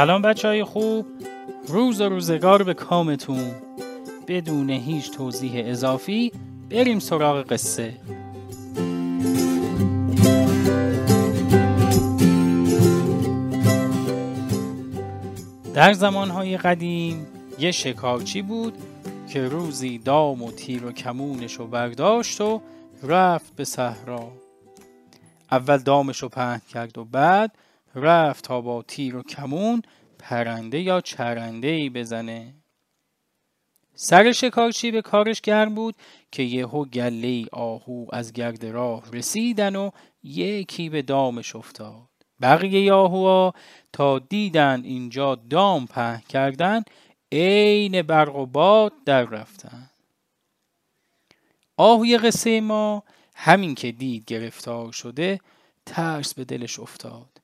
سلام بچه های خوب. روز و روزگار به کامتون. بدون هیچ توضیح اضافی بریم سراغ قصه. در زمانهای قدیم یه شکارچی بود که روزی دام و تیر و کمونش رو برداشت و رفت به صحرا. اول دامش رو پهن کرد و بعد رفت تا با تیر و کمون پرنده یا چرنده ای بزنه. سر شکارچی به کارش گرم بود که یهو گله آهو از گرد راه رسیدن و یکی به دامش افتاد. بقیه آهوها تا دیدن اینجا دام په کردن عین برق و باد در رفتن. آهوی قصه ما همین که دید گرفتار شده ترس به دلش افتاد.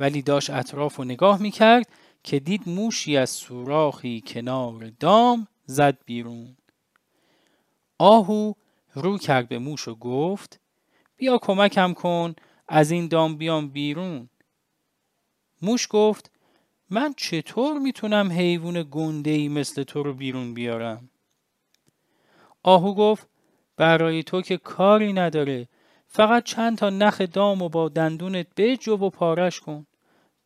ولی داشت اطراف و نگاه می‌کرد که دید موشی از سوراخی کنار دام زد بیرون. آهو رو کرد به موش و گفت بیا کمکم کن از این دام بیام بیرون. موش گفت من چطور می‌تونم حیوان گنده مثل تو رو بیرون بیارم؟ آهو گفت برای تو که کاری نداره. فقط چند تا نخ دام و با دندونت بجو و پارش کن.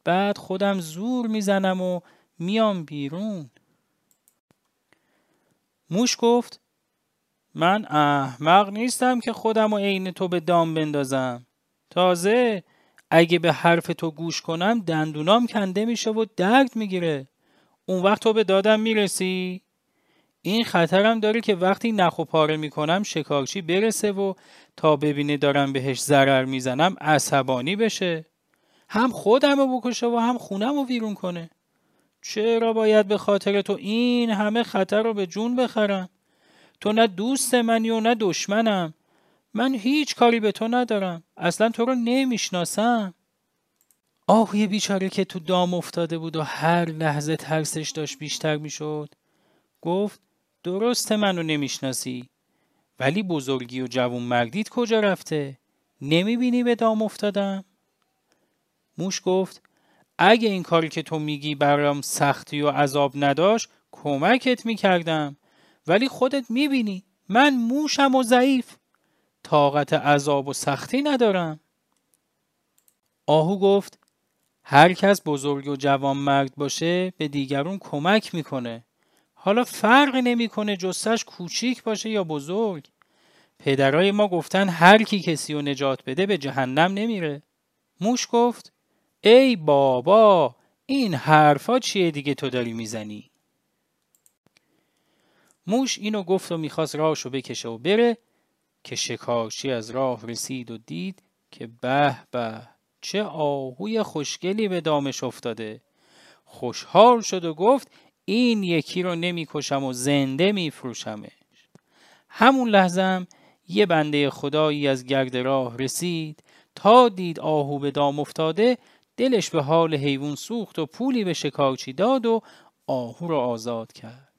بعد خودم زور می‌زنم و میام بیرون. موش گفت من احمق نیستم که خودم و عین تو به دام بندازم. تازه اگه به حرف تو گوش کنم دندونام کنده میشه و درد می‌گیره. اون وقت تو به دادم می‌رسی؟ این خطرم داره که وقتی نخ و پاره می‌کنم شکارچی برسه و تا ببینه دارم بهش ضرر می‌زنم عصبانی بشه. هم خودم رو بکشه و هم خونم رو ویرون کنه. چرا باید به خاطر تو این همه خطر رو به جون بخرم؟ تو نه دوست منی و نه دشمنم. من هیچ کاری به تو ندارم. اصلا تو رو نمی‌شناسم. آهوی بیچاره که تو دام افتاده بود و هر لحظه ترسش داشت بیشتر می‌شد. گفت درسته منو نمی‌شناسی. ولی بزرگی و جوون مردید کجا رفته؟ نمی‌بینی به دام افتادم؟ موش گفت اگه این کاری که تو میگی برام سختی و عذاب نداشت کمکت می‌کردم. ولی خودت می‌بینی من موشم و ضعیف. طاقت عذاب و سختی ندارم. آهو گفت هر کس بزرگ و جوان مرد باشه به دیگرون کمک می‌کنه. حالا فرق نمی‌کنه جستش کوچیک باشه یا بزرگ. پدرای ما گفتن هر کی کسی رو نجات بده به جهنم نمیره. موش گفت ای بابا این حرفا چیه دیگه تو داری می‌زنی؟ موش اینو گفت و می‌خواست راهشو بکشه و بره که شکارچی از راه رسید و دید که به به چه آهوی خوشگلی به دامش افتاده. خوشحال شد و گفت این یکی رو نمی‌کشم و زنده میفروشمش. همون لحظم یه بنده خدایی از گرد راه رسید. تا دید آهو به دام افتاده دلش به حال حیوان سوخت و پولی به شکارچی داد و آهو را آزاد کرد.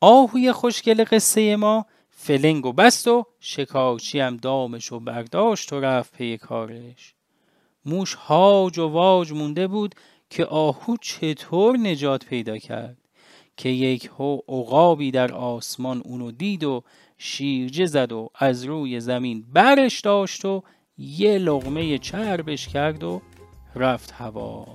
آهوی خوشگل قصه ما فلنگ و بست و شکارچی هم دامش و برداشت و رفت پی کارش. موش هاج و واج مونده بود که آهو چطور نجات پیدا کرد که یک هو عقابی در آسمان اونو دید و شیرجه زد و از روی زمین برش داشت و یه لغمه چربش کرد و رفت هوا.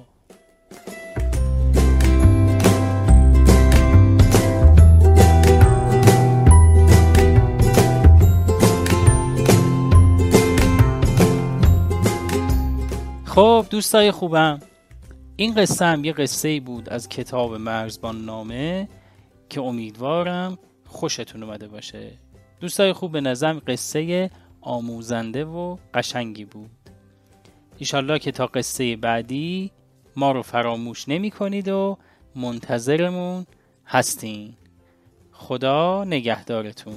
خب دوستای خوبم این قصه هم یه قصه بود از کتاب مرزبان نامه که امیدوارم خوشتون اومده باشه. دوستای خوب به نظرم قصه آموزنده و قشنگی بود. ایشالله که تا قصه بعدی ما رو فراموش نمی کنید و منتظرمون هستین. خدا نگهدارتون.